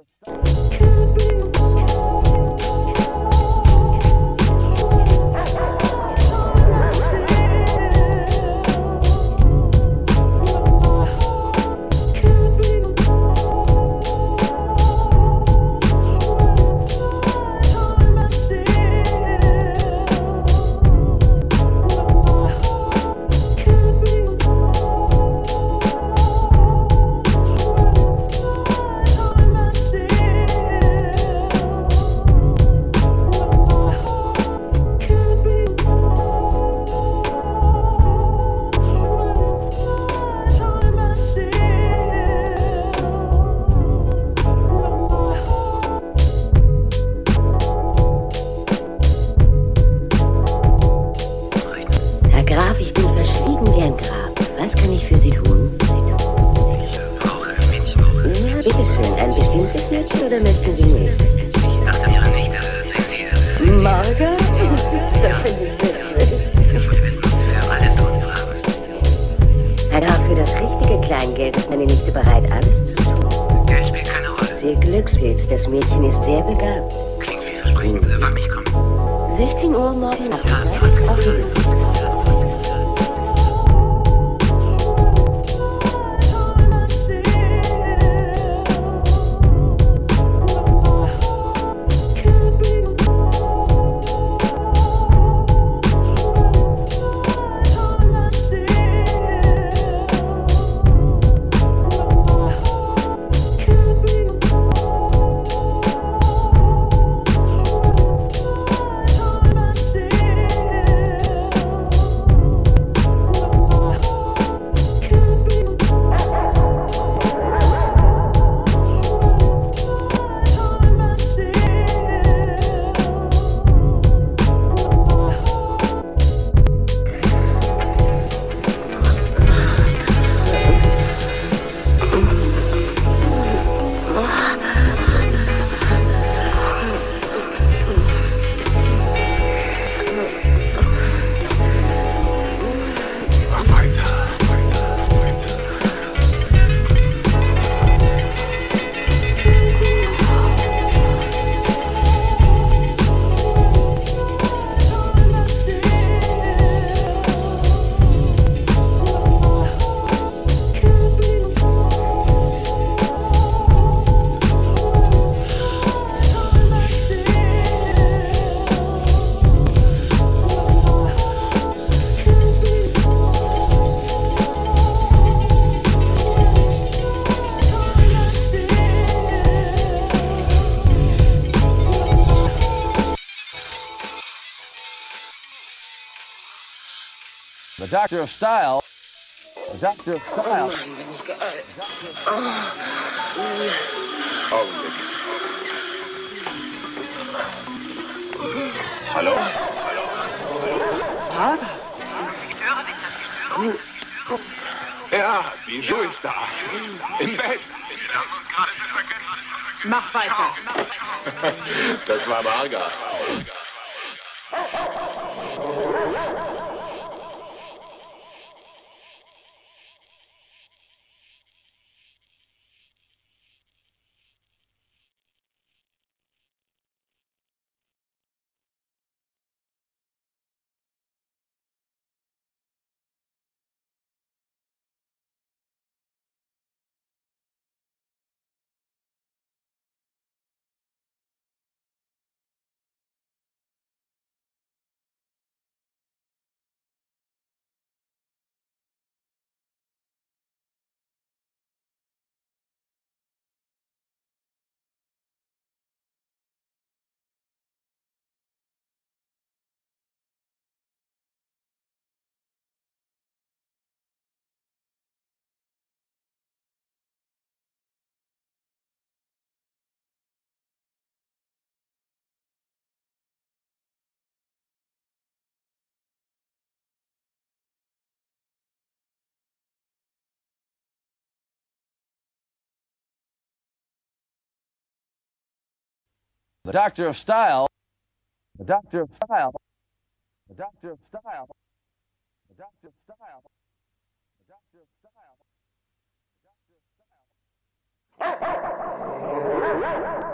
Herr oder möchten Sie nicht? Marga? Das finde ich witzig. Herr Graf, für das richtige Kleingeld ist meine Nichte bereit, alles zu tun. Sie Glückspilz, das Mädchen ist sehr begabt. 16 Uhr morgen Nachmittag. The Doctor of Style. The Doctor of Style. Hallo? Ja, Bijou ist da. Im Bett. Mach weiter. Das war Marga. The Doctor of Style. The Doctor of Style. The Doctor of Style. The Doctor of Style. The Doctor of Style. The Doctor of Style.